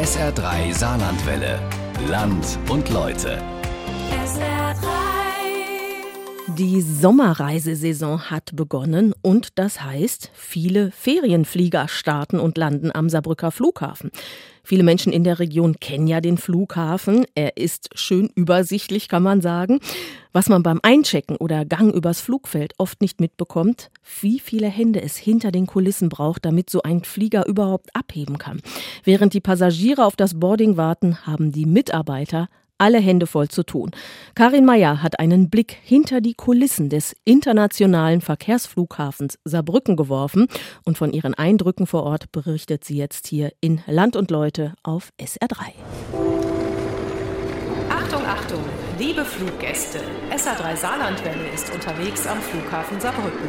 SR3 Saarlandwelle. Land und Leute. SR3. Die Sommerreisesaison hat begonnen und das heißt, viele Ferienflieger starten und landen am Saarbrücker Flughafen. Viele Menschen in der Region kennen ja den Flughafen. Er ist schön übersichtlich, kann man sagen. Was man beim Einchecken oder Gang übers Flugfeld oft nicht mitbekommt, wie viele Hände es hinter den Kulissen braucht, damit so ein Flieger überhaupt abheben kann. Während die Passagiere auf das Boarding warten, haben die Mitarbeiter alle Hände voll zu tun. Karin Meyer hat einen Blick hinter die Kulissen des internationalen Verkehrsflughafens Saarbrücken geworfen und von ihren Eindrücken vor Ort berichtet sie jetzt hier in Land und Leute auf SR3. Achtung, Achtung, liebe Fluggäste. SA3 Saarlandwelle ist unterwegs am Flughafen Saarbrücken.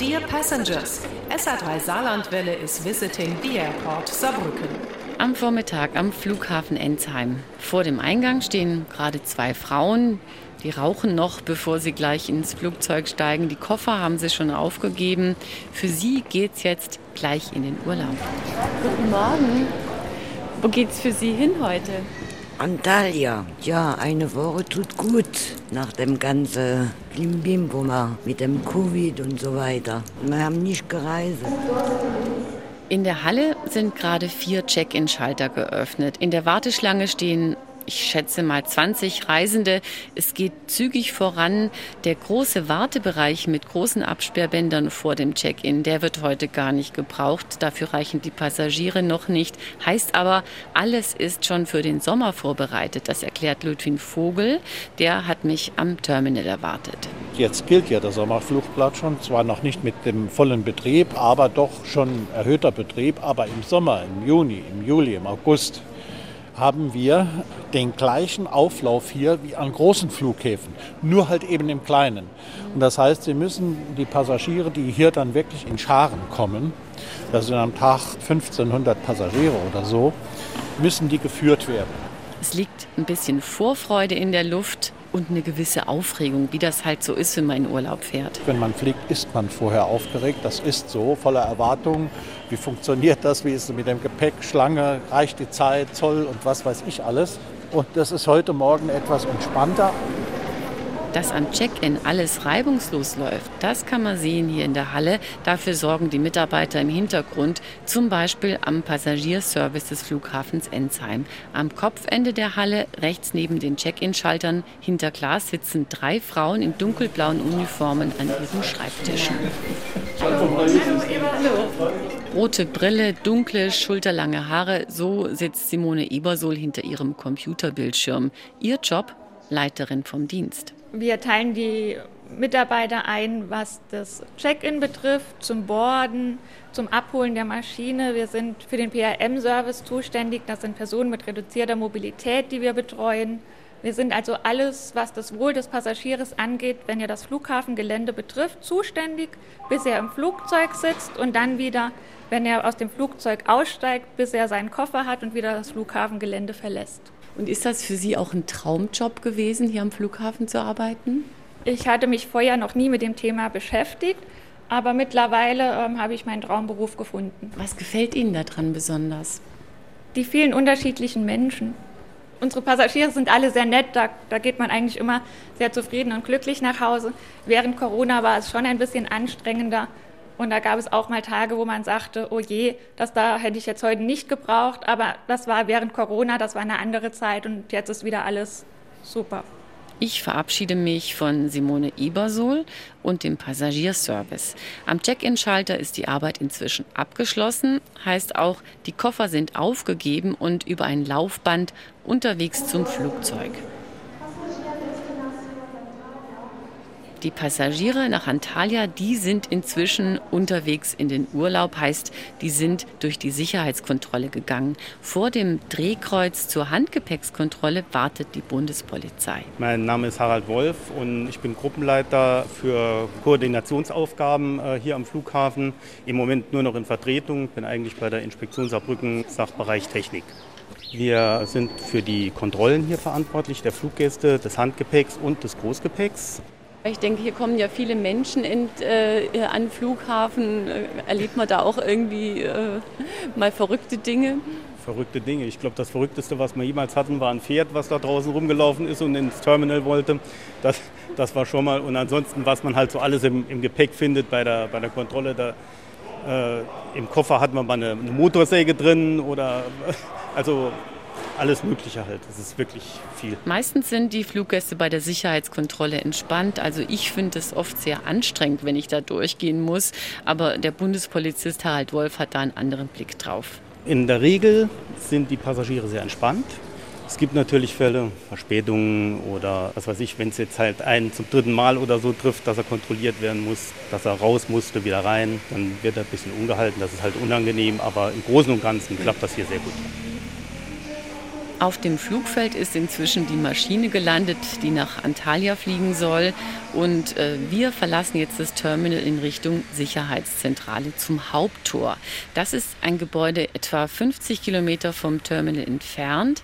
Dear Passengers, SA3 Saarlandwelle is visiting the airport Saarbrücken. Am Vormittag am Flughafen Ensheim. Vor dem Eingang stehen gerade zwei Frauen. Die rauchen noch, bevor sie gleich ins Flugzeug steigen. Die Koffer haben sie schon aufgegeben. Für sie geht's jetzt gleich in den Urlaub. Guten Morgen. Wo geht's für Sie hin heute? Antalya, ja, eine Woche tut gut nach dem ganzen Klimbim, wo wir mit dem Covid und so weiter. Wir haben nicht gereist. In der Halle sind gerade vier Check-in-Schalter geöffnet. In der Warteschlange stehen ich schätze mal 20 Reisende. Es geht zügig voran. Der große Wartebereich mit großen Absperrbändern vor dem Check-in, der wird heute gar nicht gebraucht. Dafür reichen die Passagiere noch nicht. Heißt aber, alles ist schon für den Sommer vorbereitet. Das erklärt Ludwig Vogel. Der hat mich am Terminal erwartet. Jetzt gilt ja der Sommerflugblatt schon, zwar noch nicht mit dem vollen Betrieb, aber doch schon erhöhter Betrieb. Aber im Sommer, im Juni, im Juli, im August haben wir den gleichen Auflauf hier wie an großen Flughäfen, nur halt eben im Kleinen. Und das heißt, Sie müssen die Passagiere, die hier dann wirklich in Scharen kommen, das sind am Tag 1500 Passagiere oder so, müssen die geführt werden. Es liegt ein bisschen Vorfreude in der Luft und eine gewisse Aufregung, wie das halt so ist, wenn man in Urlaub fährt. Wenn man fliegt, ist man vorher aufgeregt. Das ist so, voller Erwartungen. Wie funktioniert das? Wie ist es mit dem Gepäck? Schlange? Reicht die Zeit? Zoll und was weiß ich alles? Und das ist heute Morgen etwas entspannter. Dass am Check-in alles reibungslos läuft, das kann man sehen hier in der Halle. Dafür sorgen die Mitarbeiter im Hintergrund, zum Beispiel am Passagierservice des Flughafens Ensheim. Am Kopfende der Halle, rechts neben den Check-in-Schaltern, hinter Glas sitzen drei Frauen in dunkelblauen Uniformen an ihren Schreibtischen. Rote Brille, dunkle, schulterlange Haare, so sitzt Simone Ebersol hinter ihrem Computerbildschirm. Ihr Job? Leiterin vom Dienst. Wir teilen die Mitarbeiter ein, was das Check-in betrifft, zum Boarden, zum Abholen der Maschine. Wir sind für den PRM-Service zuständig. Das sind Personen mit reduzierter Mobilität, die wir betreuen. Wir sind also alles, was das Wohl des Passagiers angeht, wenn er das Flughafengelände betrifft, zuständig, bis er im Flugzeug sitzt und dann wieder, wenn er aus dem Flugzeug aussteigt, bis er seinen Koffer hat und wieder das Flughafengelände verlässt. Und ist das für Sie auch ein Traumjob gewesen, hier am Flughafen zu arbeiten? Ich hatte mich vorher noch nie mit dem Thema beschäftigt, aber mittlerweile ähm, habe ich meinen Traumberuf gefunden. Was gefällt Ihnen daran besonders? Die vielen unterschiedlichen Menschen. Unsere Passagiere sind alle sehr nett, da, da geht man eigentlich immer sehr zufrieden und glücklich nach Hause. Während Corona war es schon ein bisschen anstrengender, und da gab es auch mal Tage, wo man sagte, oh je, das da hätte ich jetzt heute nicht gebraucht, aber das war während Corona, das war eine andere Zeit und jetzt ist wieder alles super. Ich verabschiede mich von Simone Ibersol und dem Passagierservice. Am Check-in-Schalter ist die Arbeit inzwischen abgeschlossen, heißt auch, die Koffer sind aufgegeben und über ein Laufband unterwegs zum Flugzeug. Die Passagiere nach Antalya, die sind inzwischen unterwegs in den Urlaub, heißt, die sind durch die Sicherheitskontrolle gegangen. Vor dem Drehkreuz zur Handgepäckskontrolle wartet die Bundespolizei. Mein Name ist Harald Wolf und ich bin Gruppenleiter für Koordinationsaufgaben äh, hier am Flughafen. Im Moment nur noch in Vertretung, bin eigentlich bei der Inspektion Saarbrücken Sachbereich Technik. Wir sind für die Kontrollen hier verantwortlich, der Fluggäste, des Handgepäcks und des Großgepäcks. Ich denke, hier kommen ja viele Menschen in, äh, an Flughafen. Äh, erlebt man da auch irgendwie äh, mal verrückte Dinge? Verrückte Dinge. Ich glaube, das Verrückteste, was wir jemals hatten, war ein Pferd, was da draußen rumgelaufen ist und ins Terminal wollte. Das, das war schon mal. Und ansonsten, was man halt so alles im, im Gepäck findet bei der, bei der Kontrolle. Da, äh, Im Koffer hat man mal eine, eine Motorsäge drin oder also alles Mögliche halt. Das ist wirklich viel. Meistens sind die Fluggäste bei der Sicherheitskontrolle entspannt. Also ich finde es oft sehr anstrengend, wenn ich da durchgehen muss. Aber der Bundespolizist Harald Wolf hat da einen anderen Blick drauf. In der Regel sind die Passagiere sehr entspannt. Es gibt natürlich Fälle, Verspätungen oder was weiß ich, wenn es jetzt halt einen zum dritten Mal oder so trifft, dass er kontrolliert werden muss, dass er raus musste, wieder rein, dann wird er ein bisschen ungehalten. Das ist halt unangenehm, aber im Großen und Ganzen klappt das hier sehr gut. Auf dem Flugfeld ist inzwischen die Maschine gelandet, die nach Antalya fliegen soll. Und äh, wir verlassen jetzt das Terminal in Richtung Sicherheitszentrale zum Haupttor. Das ist ein Gebäude etwa 50 Kilometer vom Terminal entfernt.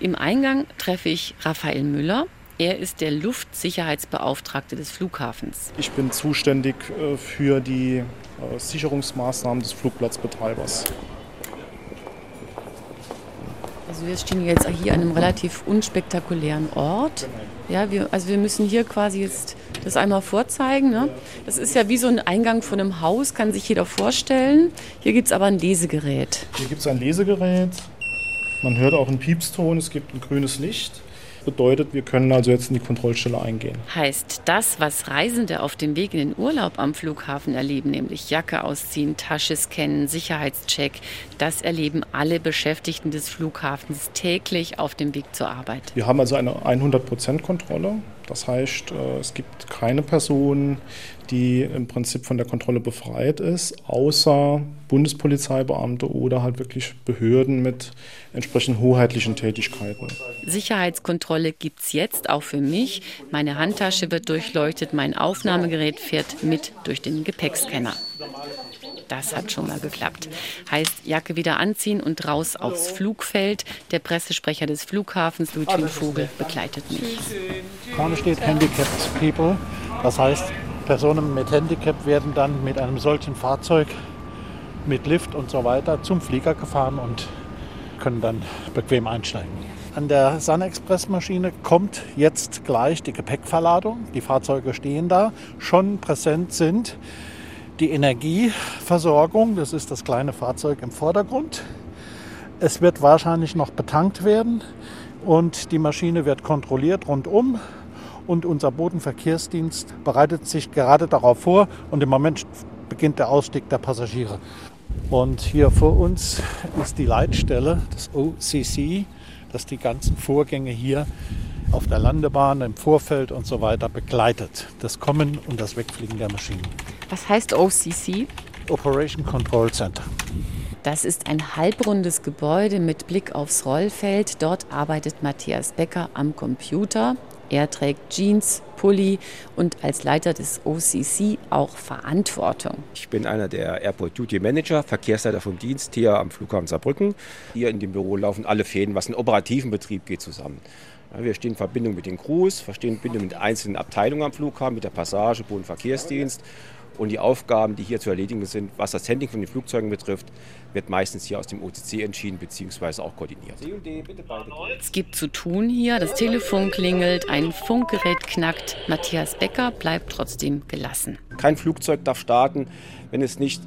Im Eingang treffe ich Raphael Müller. Er ist der Luftsicherheitsbeauftragte des Flughafens. Ich bin zuständig äh, für die äh, Sicherungsmaßnahmen des Flugplatzbetreibers. Also wir stehen jetzt hier an einem relativ unspektakulären Ort. Ja, wir, also wir müssen hier quasi jetzt das einmal vorzeigen. Ne? Das ist ja wie so ein Eingang von einem Haus, kann sich jeder vorstellen. Hier gibt es aber ein Lesegerät. Hier gibt es ein Lesegerät. Man hört auch einen Piepston, es gibt ein grünes Licht bedeutet, wir können also jetzt in die Kontrollstelle eingehen. Heißt das, was Reisende auf dem Weg in den Urlaub am Flughafen erleben, nämlich Jacke ausziehen, Tasche scannen, Sicherheitscheck, das erleben alle Beschäftigten des Flughafens täglich auf dem Weg zur Arbeit. Wir haben also eine 100% Kontrolle. Das heißt, äh, es gibt keine Person, die im Prinzip von der Kontrolle befreit ist, außer Bundespolizeibeamte oder halt wirklich Behörden mit entsprechend hoheitlichen Tätigkeiten. Sicherheitskontrolle gibt es jetzt auch für mich. Meine Handtasche wird durchleuchtet, mein Aufnahmegerät fährt mit durch den Gepäckscanner. Das hat schon mal geklappt. Heißt, Jacke wieder anziehen und raus aufs Flugfeld. Der Pressesprecher des Flughafens, Ludwig Vogel, begleitet mich. Vorne steht Handicapped People. Das heißt, Personen mit Handicap werden dann mit einem solchen Fahrzeug mit Lift und so weiter zum Flieger gefahren und können dann bequem einsteigen. An der Sun Express Maschine kommt jetzt gleich die Gepäckverladung. Die Fahrzeuge stehen da. Schon präsent sind die Energieversorgung. Das ist das kleine Fahrzeug im Vordergrund. Es wird wahrscheinlich noch betankt werden und die Maschine wird kontrolliert rundum und unser Bodenverkehrsdienst bereitet sich gerade darauf vor und im Moment beginnt der Ausstieg der Passagiere. Und hier vor uns ist die Leitstelle des OCC, das die ganzen Vorgänge hier auf der Landebahn, im Vorfeld und so weiter begleitet. Das Kommen und das Wegfliegen der Maschinen. Was heißt OCC? Operation Control Center. Das ist ein halbrundes Gebäude mit Blick aufs Rollfeld. Dort arbeitet Matthias Becker am Computer. Er trägt Jeans, Pulli und als Leiter des OCC auch Verantwortung. Ich bin einer der Airport Duty Manager, Verkehrsleiter vom Dienst hier am Flughafen Saarbrücken. Hier in dem Büro laufen alle Fäden, was in operativen Betrieb geht, zusammen. Wir stehen in Verbindung mit den Crews, wir stehen in Verbindung mit einzelnen Abteilungen am Flughafen, mit der Passage, Bodenverkehrsdienst und die Aufgaben, die hier zu erledigen sind, was das Handling von den Flugzeugen betrifft, wird meistens hier aus dem OCC entschieden bzw. auch koordiniert. Es gibt zu tun hier, das Telefon klingelt, ein Funkgerät knackt. Matthias Becker bleibt trotzdem gelassen. Kein Flugzeug darf starten, wenn es nicht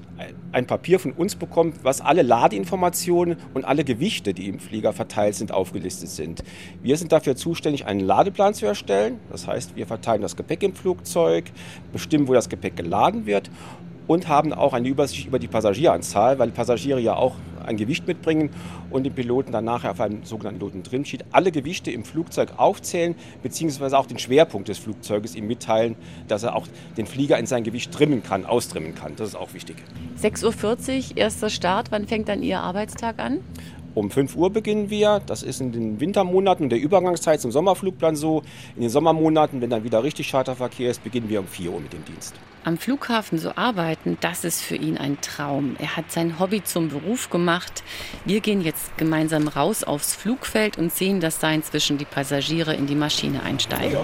ein Papier von uns bekommt, was alle Ladeinformationen und alle Gewichte, die im Flieger verteilt sind, aufgelistet sind. Wir sind dafür zuständig, einen Ladeplan zu erstellen. Das heißt, wir verteilen das Gepäck im Flugzeug, bestimmen, wo das Gepäck geladen wird und haben auch eine Übersicht über die Passagieranzahl, weil Passagiere ja auch ein Gewicht mitbringen und den Piloten dann nachher auf einem sogenannten Loten Trimsheet alle Gewichte im Flugzeug aufzählen, beziehungsweise auch den Schwerpunkt des Flugzeuges ihm mitteilen, dass er auch den Flieger in sein Gewicht trimmen kann, austrimmen kann. Das ist auch wichtig. 6.40 Uhr, erster Start. Wann fängt dann Ihr Arbeitstag an? Um 5 Uhr beginnen wir. Das ist in den Wintermonaten, in der Übergangszeit zum Sommerflugplan so. In den Sommermonaten, wenn dann wieder richtig Charterverkehr ist, beginnen wir um 4 Uhr mit dem Dienst. Am Flughafen zu arbeiten, das ist für ihn ein Traum. Er hat sein Hobby zum Beruf gemacht. Wir gehen jetzt gemeinsam raus aufs Flugfeld und sehen, dass da inzwischen die Passagiere in die Maschine einsteigen.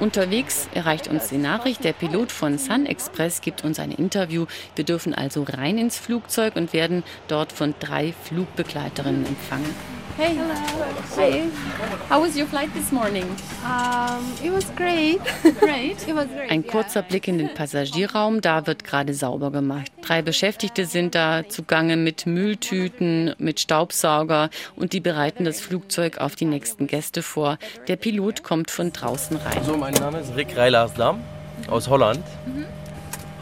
Unterwegs erreicht uns die Nachricht, der Pilot von Sun Express gibt uns ein Interview. Wir dürfen also rein ins Flugzeug und werden dort von drei Flugbegleiterinnen empfangen. Hey. Hi. How was your flight this morning? Um, it was great. Great. It was great. Ein kurzer Blick in den Passagierraum, da wird gerade sauber gemacht. Drei Beschäftigte sind da zugange mit Mülltüten, mit Staubsauger und die bereiten das Flugzeug auf die nächsten Gäste vor. Der Pilot kommt von draußen rein. So, mein Name ist Rick Reilersdam aus Holland.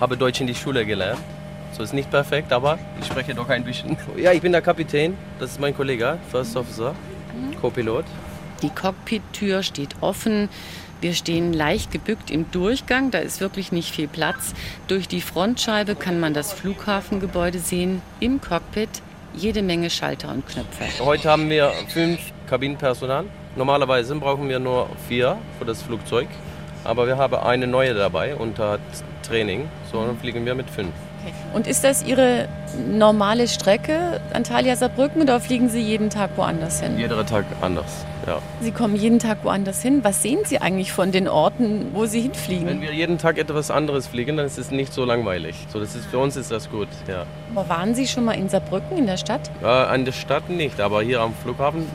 Habe Deutsch in die Schule gelernt. So ist nicht perfekt, aber ich spreche doch ein bisschen. Ja, ich bin der Kapitän. Das ist mein Kollege, First Officer, Co-Pilot. Die Cockpit-Tür steht offen. Wir stehen leicht gebückt im Durchgang, da ist wirklich nicht viel Platz. Durch die Frontscheibe kann man das Flughafengebäude sehen. Im Cockpit jede Menge Schalter und Knöpfe. Heute haben wir fünf Kabinenpersonal. Normalerweise brauchen wir nur vier für das Flugzeug. Aber wir haben eine neue dabei unter Training. So, dann fliegen wir mit fünf. Und ist das Ihre normale Strecke, Antalya Saarbrücken, oder fliegen Sie jeden Tag woanders hin? Jeder Tag anders, ja. Sie kommen jeden Tag woanders hin. Was sehen Sie eigentlich von den Orten, wo Sie hinfliegen? Wenn wir jeden Tag etwas anderes fliegen, dann ist es nicht so langweilig. So, das ist, für uns ist das gut, ja. Aber waren Sie schon mal in Saarbrücken in der Stadt? Äh, an der Stadt nicht, aber hier am Flughafen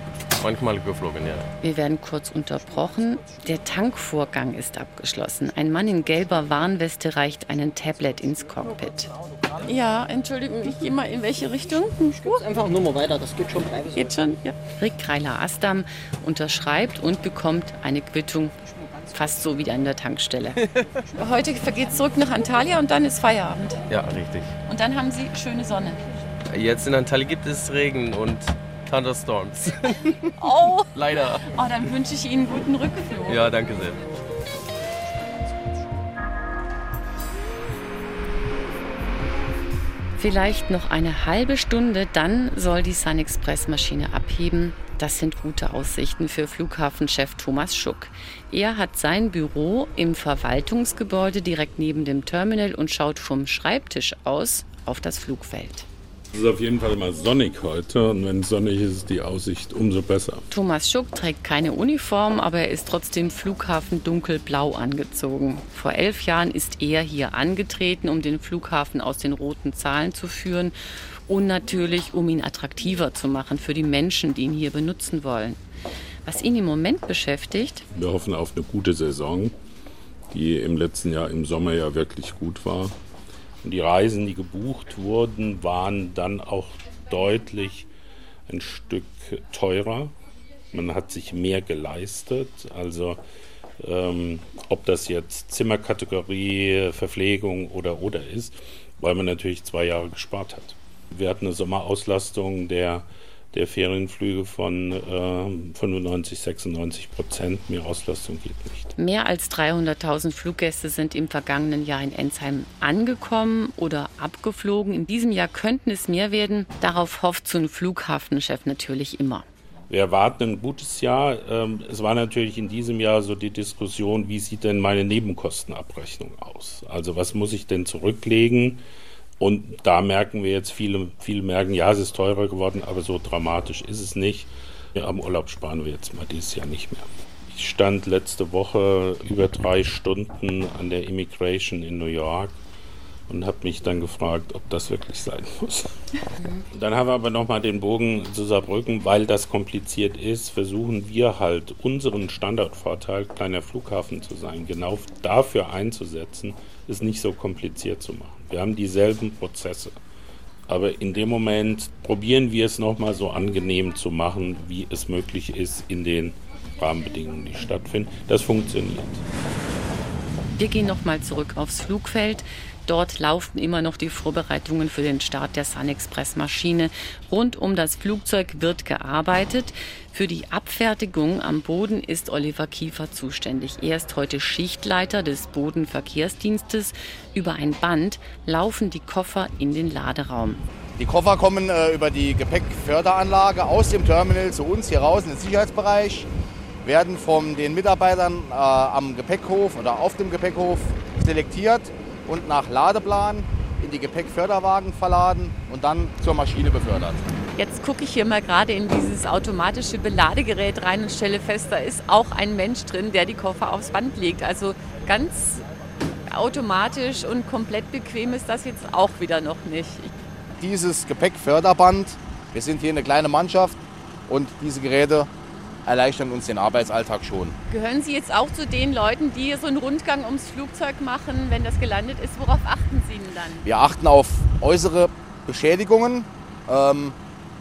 manchmal geflogen, ja. Wir werden kurz unterbrochen. Der Tankvorgang ist abgeschlossen. Ein Mann in gelber Warnweste reicht einen Tablet ins Cockpit. Ja, Entschuldigung, ich gehe mal in welche Richtung? Einfach nur mal weiter, das geht schon. Geht schon, ja. Rick Kreiler Astam unterschreibt und bekommt eine Quittung. Fast so wie an der Tankstelle. Heute geht zurück nach Antalya und dann ist Feierabend. Ja, richtig. Und dann haben Sie schöne Sonne. Jetzt in Antalya gibt es Regen und Thunderstorms. Oh, Leider. oh dann wünsche ich Ihnen guten Rückflug. Ja, danke sehr. Vielleicht noch eine halbe Stunde, dann soll die Sun Express Maschine abheben. Das sind gute Aussichten für Flughafenchef Thomas Schuck. Er hat sein Büro im Verwaltungsgebäude direkt neben dem Terminal und schaut vom Schreibtisch aus auf das Flugfeld. Es ist auf jeden Fall mal sonnig heute und wenn es sonnig ist, ist die Aussicht umso besser. Thomas Schuck trägt keine Uniform, aber er ist trotzdem Flughafen dunkelblau angezogen. Vor elf Jahren ist er hier angetreten, um den Flughafen aus den roten Zahlen zu führen und natürlich, um ihn attraktiver zu machen für die Menschen, die ihn hier benutzen wollen. Was ihn im Moment beschäftigt, Wir hoffen auf eine gute Saison, die im letzten Jahr im Sommer ja wirklich gut war. Und die Reisen, die gebucht wurden, waren dann auch deutlich ein Stück teurer. Man hat sich mehr geleistet. Also ähm, ob das jetzt Zimmerkategorie, Verpflegung oder oder ist, weil man natürlich zwei Jahre gespart hat. Wir hatten eine Sommerauslastung der, der Ferienflüge von äh, 95, 96 Prozent. Mehr Auslastung geht nicht. mehr als 300.000 Fluggäste sind im vergangenen Jahr in Ensheim angekommen oder abgeflogen. In diesem Jahr könnten es mehr werden. Darauf hofft so ein Flughafenchef natürlich immer. Wir erwarten ein gutes Jahr. Ähm, Es war natürlich in diesem Jahr so die Diskussion, wie sieht denn meine Nebenkostenabrechnung aus? Also was muss ich denn zurücklegen? Und da merken wir jetzt, viele, viele merken, ja, es ist teurer geworden, aber so dramatisch ist es nicht. Am Urlaub sparen wir jetzt mal dieses Jahr nicht mehr. Ich stand letzte Woche über drei Stunden an der Immigration in New York und habe mich dann gefragt, ob das wirklich sein muss. Dann haben wir aber nochmal den Bogen zu Saarbrücken, weil das kompliziert ist, versuchen wir halt unseren Standardvorteil, kleiner Flughafen zu sein, genau dafür einzusetzen, es nicht so kompliziert zu machen. Wir haben dieselben Prozesse. Aber in dem Moment probieren wir es nochmal so angenehm zu machen, wie es möglich ist in den Rahmenbedingungen, die stattfinden. Das funktioniert. Wir gehen nochmal zurück aufs Flugfeld. Dort laufen immer noch die Vorbereitungen für den Start der Sun Express Maschine. Rund um das Flugzeug wird gearbeitet. Für die Abfertigung am Boden ist Oliver Kiefer zuständig. Er ist heute Schichtleiter des Bodenverkehrsdienstes. Über ein Band laufen die Koffer in den Laderaum. Die Koffer kommen äh, über die Gepäckförderanlage aus dem Terminal zu uns hier raus in den Sicherheitsbereich, werden von den Mitarbeitern äh, am Gepäckhof oder auf dem Gepäckhof selektiert und nach Ladeplan in die Gepäckförderwagen verladen und dann zur Maschine befördert. Jetzt gucke ich hier mal gerade in dieses automatische Beladegerät rein und stelle fest, da ist auch ein Mensch drin, der die Koffer aufs Band legt. Also ganz automatisch und komplett bequem ist das jetzt auch wieder noch nicht. Dieses Gepäckförderband, wir sind hier eine kleine Mannschaft und diese Geräte erleichtern uns den Arbeitsalltag schon. Gehören Sie jetzt auch zu den Leuten, die so einen Rundgang ums Flugzeug machen, wenn das gelandet ist? Worauf achten Sie denn dann? Wir achten auf äußere Beschädigungen, ähm,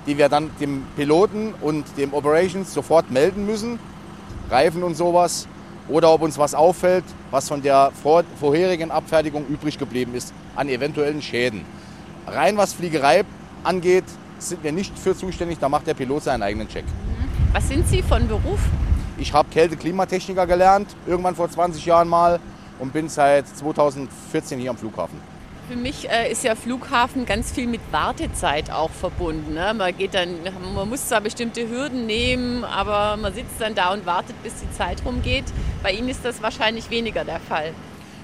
die wir dann dem Piloten und dem Operations sofort melden müssen. Reifen und sowas. Oder ob uns was auffällt, was von der vor vorherigen Abfertigung übrig geblieben ist an eventuellen Schäden. Rein was Fliegerei angeht, sind wir nicht für zuständig, da macht der Pilot seinen eigenen Check. Was sind Sie von Beruf? Ich habe Kälte-Klimatechniker gelernt, irgendwann vor 20 Jahren mal und bin seit 2014 hier am Flughafen. Für mich äh, ist ja Flughafen ganz viel mit Wartezeit auch verbunden. Ne? Man, geht dann, man muss zwar bestimmte Hürden nehmen, aber man sitzt dann da und wartet, bis die Zeit rumgeht. Bei Ihnen ist das wahrscheinlich weniger der Fall.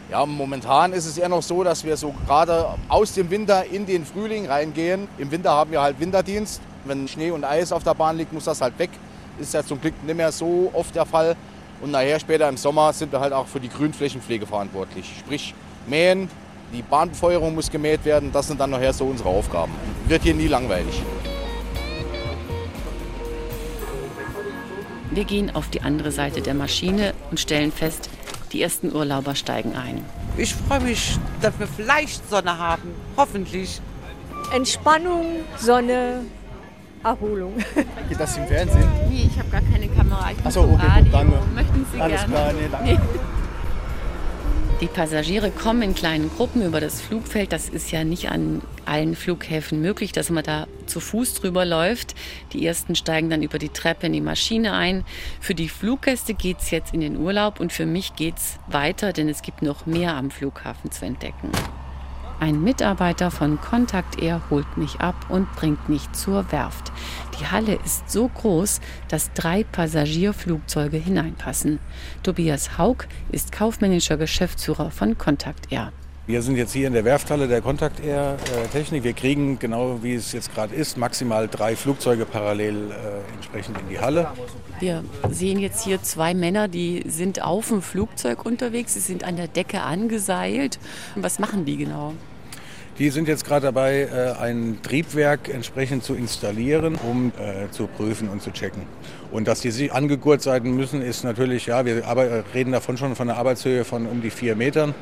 Ja, momentan ist es eher noch so, dass wir so gerade aus dem Winter in den Frühling reingehen. Im Winter haben wir halt Winterdienst. Wenn Schnee und Eis auf der Bahn liegt, muss das halt weg ist ja zum Glück nicht mehr so oft der Fall. Und nachher später im Sommer sind wir halt auch für die Grünflächenpflege verantwortlich. Sprich mähen, die Bahnbefeuerung muss gemäht werden. Das sind dann nachher so unsere Aufgaben. Wird hier nie langweilig. Wir gehen auf die andere Seite der Maschine und stellen fest, die ersten Urlauber steigen ein. Ich freue mich, dass wir vielleicht Sonne haben. Hoffentlich. Entspannung, Sonne, Erholung. Geht das im Fernsehen? Nee, ich habe gar keine Kamera. Ich Achso, okay, Radio. gut, danke. Möchten Sie Alles gerne? klar, nee, danke. Nee. Die Passagiere kommen in kleinen Gruppen über das Flugfeld. Das ist ja nicht an allen Flughäfen möglich, dass man da zu Fuß drüber läuft. Die ersten steigen dann über die Treppe in die Maschine ein. Für die Fluggäste geht es jetzt in den Urlaub und für mich geht es weiter, denn es gibt noch mehr am Flughafen zu entdecken. Ein Mitarbeiter von Contact Air holt mich ab und bringt mich zur Werft. Die Halle ist so groß, dass drei Passagierflugzeuge hineinpassen. Tobias Haug ist kaufmännischer Geschäftsführer von Contact Air. Wir sind jetzt hier in der Werfthalle der Contact Air äh, Technik. Wir kriegen, genau wie es jetzt gerade ist, maximal drei Flugzeuge parallel äh, entsprechend in die Halle. Wir sehen jetzt hier zwei Männer, die sind auf dem Flugzeug unterwegs. Sie sind an der Decke angeseilt. Was machen die genau? Die sind jetzt gerade dabei, äh, ein Triebwerk entsprechend zu installieren, um äh, zu prüfen und zu checken. Und dass die sich angegurt sein müssen, ist natürlich, ja, wir reden davon schon von einer Arbeitshöhe von um die vier Metern.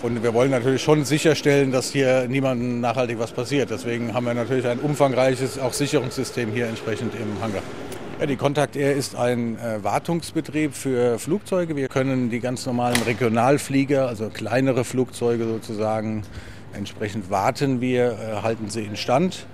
Und wir wollen natürlich schon sicherstellen, dass hier niemandem nachhaltig was passiert. Deswegen haben wir natürlich ein umfangreiches auch Sicherungssystem hier entsprechend im Hangar. Ja, die Contact Air ist ein äh, Wartungsbetrieb für Flugzeuge. Wir können die ganz normalen Regionalflieger, also kleinere Flugzeuge sozusagen, entsprechend warten wir, äh, halten sie in Stand.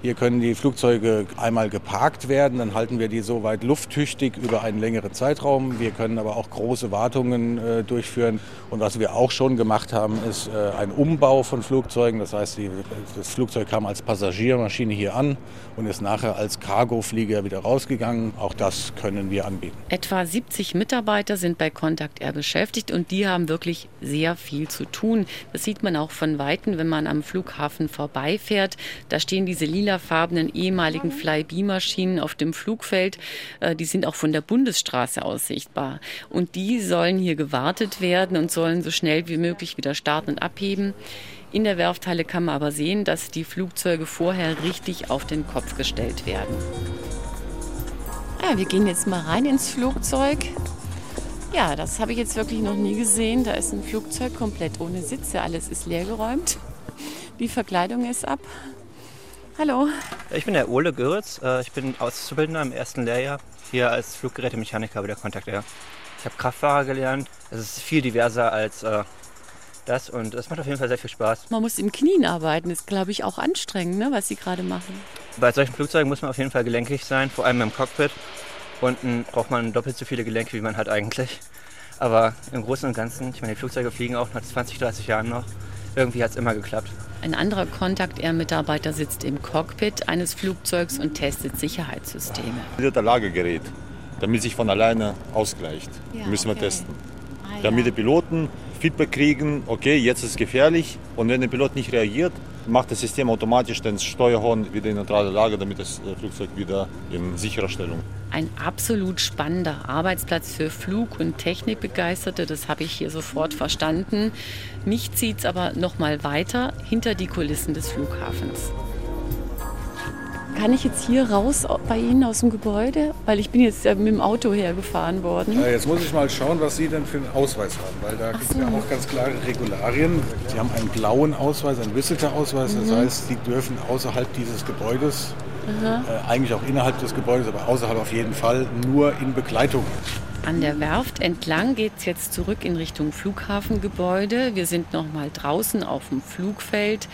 Hier können die Flugzeuge einmal geparkt werden, dann halten wir die soweit lufttüchtig über einen längeren Zeitraum. Wir können aber auch große Wartungen äh, durchführen. Und was wir auch schon gemacht haben, ist äh, ein Umbau von Flugzeugen. Das heißt, die, das Flugzeug kam als Passagiermaschine hier an und ist nachher als Cargoflieger wieder rausgegangen. Auch das können wir anbieten. Etwa 70 Mitarbeiter sind bei Contact Air beschäftigt und die haben wirklich sehr viel zu tun. Das sieht man auch von Weitem, wenn man am Flughafen vorbeifährt. Da stehen diese lilafarbenen ehemaligen Flybe-Maschinen auf dem Flugfeld. Äh, Die sind auch von der Bundesstraße aus sichtbar. Und die sollen hier gewartet werden und sollen so schnell wie möglich wieder starten und abheben. In der Werfthalle kann man aber sehen, dass die Flugzeuge vorher richtig auf den Kopf gestellt werden. Ja, wir gehen jetzt mal rein ins Flugzeug. Ja, das habe ich jetzt wirklich noch nie gesehen. Da ist ein Flugzeug komplett ohne Sitze. Alles ist leergeräumt. Die Verkleidung ist ab. Hallo. Ich bin der Ole Göritz. Äh, Ich bin Auszubildender im ersten Lehrjahr hier als Fluggerätemechaniker bei der Contact Air. Ich habe Kraftfahrer gelernt. Es ist viel diverser als äh, das und es macht auf jeden Fall sehr viel Spaß. Man muss im Knien arbeiten. Das ist, glaube ich, auch anstrengend, ne, was Sie gerade machen. Bei solchen Flugzeugen muss man auf jeden Fall gelenkig sein, vor allem im Cockpit. Unten braucht man doppelt so viele Gelenke, wie man hat eigentlich. Aber im Großen und Ganzen, ich meine, die Flugzeuge fliegen auch nach 20, 30 Jahren noch. Irgendwie hat es immer geklappt. Ein anderer Contact Air Mitarbeiter sitzt im Cockpit eines Flugzeugs und testet Sicherheitssysteme. Das ist der Lagegerät, damit sich von alleine ausgleicht. Ja, Müssen wir okay. testen. damit die Piloten Feedback kriegen, okay, jetzt ist es gefährlich. Und wenn der Pilot nicht reagiert, macht das System automatisch den Steuerhorn wieder in neutrale Lage, damit das äh, Flugzeug wieder in sicherer Stellung. Ein absolut spannender Arbeitsplatz für Flug- und Technikbegeisterte, das habe ich hier sofort verstanden. Mich zieht es aber noch mal weiter hinter die Kulissen des Flughafens. Kann ich jetzt hier raus bei Ihnen aus dem Gebäude? Weil ich bin jetzt mit dem Auto hergefahren worden. Ja, jetzt muss ich mal schauen, was Sie denn für einen Ausweis haben, weil da gibt es so. ja auch ganz klare Regularien. Sie haben einen blauen Ausweis, einen Visitor-Ausweis, das Mhm. heißt, Sie dürfen außerhalb dieses Gebäudes, äh, eigentlich auch innerhalb des Gebäudes, aber außerhalb auf jeden Fall, nur in Begleitung. An der Werft entlang geht es jetzt zurück in Richtung Flughafengebäude. Wir sind noch mal draußen auf dem Flugfeld.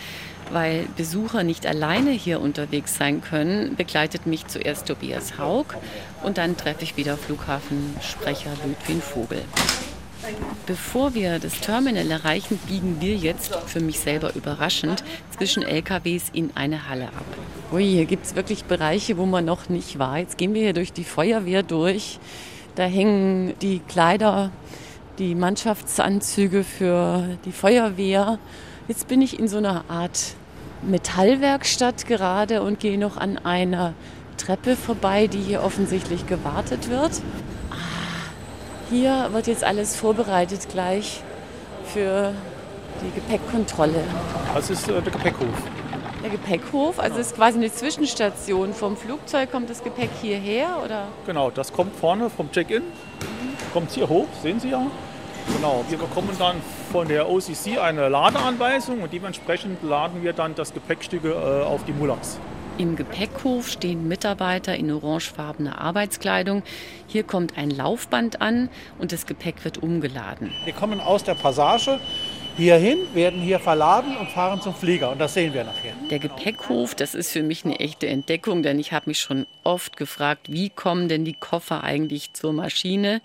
Weil Besucher nicht alleine hier unterwegs sein können, begleitet mich zuerst Tobias Haug und dann treffe ich wieder Flughafensprecher Ludwig Vogel. Bevor wir das Terminal erreichen, biegen wir jetzt, für mich selber überraschend, zwischen LKWs in eine Halle ab. Ui, hier gibt es wirklich Bereiche, wo man noch nicht war. Jetzt gehen wir hier durch die Feuerwehr durch. Da hängen die Kleider, die Mannschaftsanzüge für die Feuerwehr. Jetzt bin ich in so einer Art Metallwerkstatt gerade und gehe noch an einer Treppe vorbei, die hier offensichtlich gewartet wird. Ah, Hier wird jetzt alles vorbereitet gleich für die Gepäckkontrolle. Das ist äh, der Gepäckhof. Der Gepäckhof, also ist quasi eine Zwischenstation. Vom Flugzeug kommt das Gepäck hierher oder? Genau, das kommt vorne vom Check-in. Kommt hier hoch, sehen Sie ja. Genau, wir bekommen dann von der OCC eine Ladeanweisung und dementsprechend laden wir dann das Gepäckstücke äh, auf die Mulaks. Im Gepäckhof stehen Mitarbeiter in orangefarbener Arbeitskleidung. Hier kommt ein Laufband an und das Gepäck wird umgeladen. Wir kommen aus der Passage hierhin, werden hier verladen und fahren zum Flieger. Und das sehen wir nachher. Der Gepäckhof, das ist für mich eine echte Entdeckung, denn ich habe mich schon oft gefragt, wie kommen denn die Koffer eigentlich zur Maschine?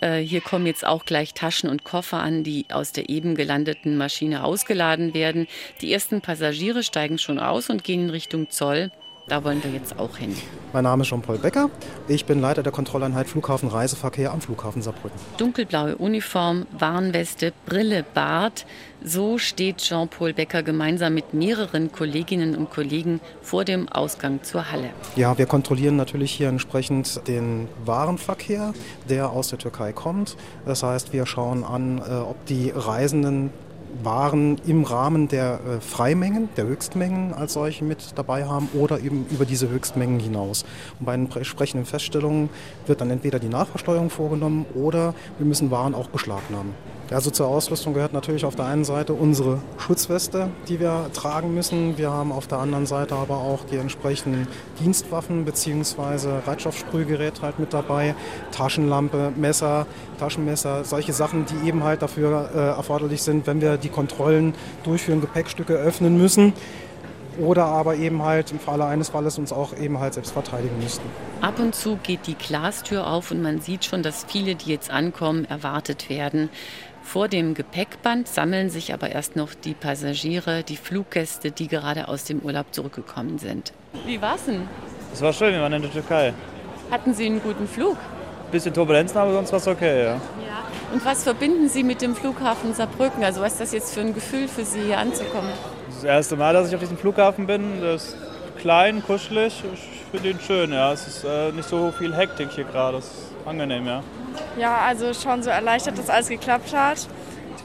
Äh, hier kommen jetzt auch gleich Taschen und Koffer an, die aus der eben gelandeten Maschine ausgeladen werden. Die ersten Passagiere steigen schon aus und gehen in Richtung Zoll. Da wollen wir jetzt auch hin. Mein Name ist Jean-Paul Becker. Ich bin Leiter der Kontrolleinheit Flughafen Reiseverkehr am Flughafen Saarbrücken. Dunkelblaue Uniform, Warnweste, Brille, Bart. So steht Jean-Paul Becker gemeinsam mit mehreren Kolleginnen und Kollegen vor dem Ausgang zur Halle. Ja, wir kontrollieren natürlich hier entsprechend den Warenverkehr, der aus der Türkei kommt. Das heißt, wir schauen an, äh, ob die Reisenden waren im Rahmen der äh, Freimengen, der Höchstmengen als solche mit dabei haben oder eben über diese Höchstmengen hinaus. Und bei den entsprechenden Feststellungen wird dann entweder die Nachversteuerung vorgenommen oder wir müssen Waren auch beschlagnahmen. Also zur Ausrüstung gehört natürlich auf der einen Seite unsere Schutzweste, die wir tragen müssen. Wir haben auf der anderen Seite aber auch die entsprechenden Dienstwaffen bzw. Reitstoffsprühgerät halt mit dabei, Taschenlampe, Messer, Taschenmesser, solche Sachen, die eben halt dafür äh, erforderlich sind, wenn wir die Kontrollen durchführen, Gepäckstücke öffnen müssen oder aber eben halt im Falle eines Falles uns auch eben halt selbst verteidigen müssten. Ab und zu geht die Glastür auf und man sieht schon, dass viele, die jetzt ankommen, erwartet werden. Vor dem Gepäckband sammeln sich aber erst noch die Passagiere, die Fluggäste, die gerade aus dem Urlaub zurückgekommen sind. Wie war's denn? Es war schön, wir waren in der Türkei. Hatten Sie einen guten Flug? Bisschen Turbulenzen, aber sonst war es okay, ja. Und was verbinden Sie mit dem Flughafen Saarbrücken? Also was ist das jetzt für ein Gefühl für Sie, hier anzukommen? Das erste Mal, dass ich auf diesem Flughafen bin. Das klein, kuschelig. Ich finde ihn schön, ja. Es ist äh, nicht so viel Hektik hier gerade. Es ist angenehm, ja. Ja, also schon so erleichtert, dass alles geklappt hat.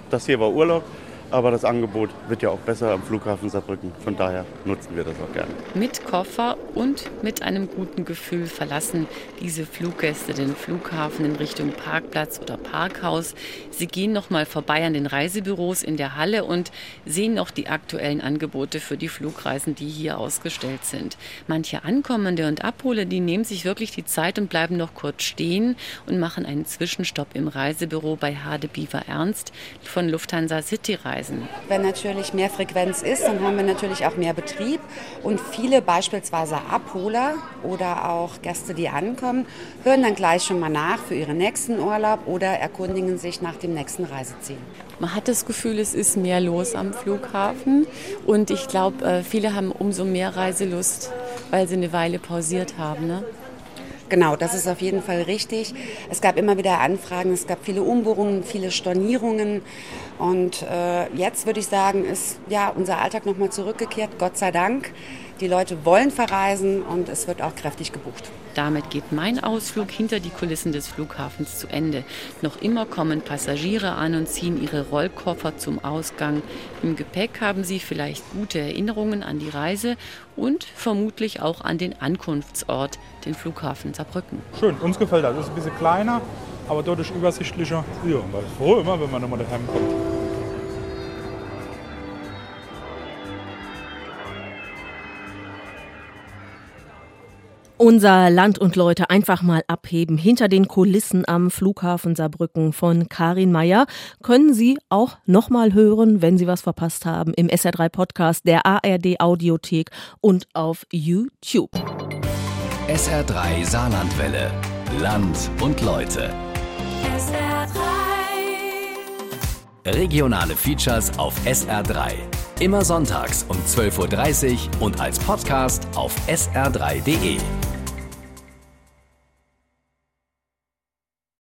Das hier war Urlaub, aber das Angebot wird ja auch besser am Flughafen Saarbrücken. Von daher nutzen wir das auch gerne. Mit Koffer und mit einem guten Gefühl verlassen diese Fluggäste den Flughafen in Richtung Parkplatz oder Parkhaus. Sie gehen noch mal vorbei an den Reisebüros in der Halle und sehen noch die aktuellen Angebote für die Flugreisen, die hier ausgestellt sind. Manche Ankommende und Abholer, die nehmen sich wirklich die Zeit und bleiben noch kurz stehen und machen einen Zwischenstopp im Reisebüro bei Hade Biewer Ernst von Lufthansa City Reisen. Wenn natürlich mehr Frequenz ist, dann haben wir natürlich auch mehr Betrieb. Und viele beispielsweise Abholer oder auch Gäste, die ankommen, hören dann gleich schon mal nach für ihren nächsten Urlaub oder erkundigen sich nach dem nächsten Reiseziel. Man hat das Gefühl, es ist mehr los am Flughafen und ich glaube, viele haben umso mehr Reiselust, weil sie eine Weile pausiert haben. Ne? Genau, das ist auf jeden Fall richtig. Es gab immer wieder Anfragen, es gab viele Umbohrungen, viele Stornierungen. Und äh, jetzt würde ich sagen, ist ja unser Alltag nochmal zurückgekehrt, Gott sei Dank. Die Leute wollen verreisen und es wird auch kräftig gebucht. Damit geht mein Ausflug hinter die Kulissen des Flughafens zu Ende. Noch immer kommen Passagiere an und ziehen ihre Rollkoffer zum Ausgang. Im Gepäck haben sie vielleicht gute Erinnerungen an die Reise und vermutlich auch an den Ankunftsort, den Flughafen Saarbrücken. Schön, uns gefällt das. Es ist ein bisschen kleiner, aber deutlich übersichtlicher. Ja, man ist froh immer, wenn man nochmal daheim kommt. Unser Land und Leute einfach mal abheben. Hinter den Kulissen am Flughafen Saarbrücken von Karin Meyer können Sie auch nochmal hören, wenn Sie was verpasst haben, im SR3 Podcast der ARD Audiothek und auf YouTube. SR3 Saarlandwelle. Land und Leute. SR3. Regionale Features auf SR3. Immer sonntags um 12.30 Uhr und als Podcast auf sr3.de.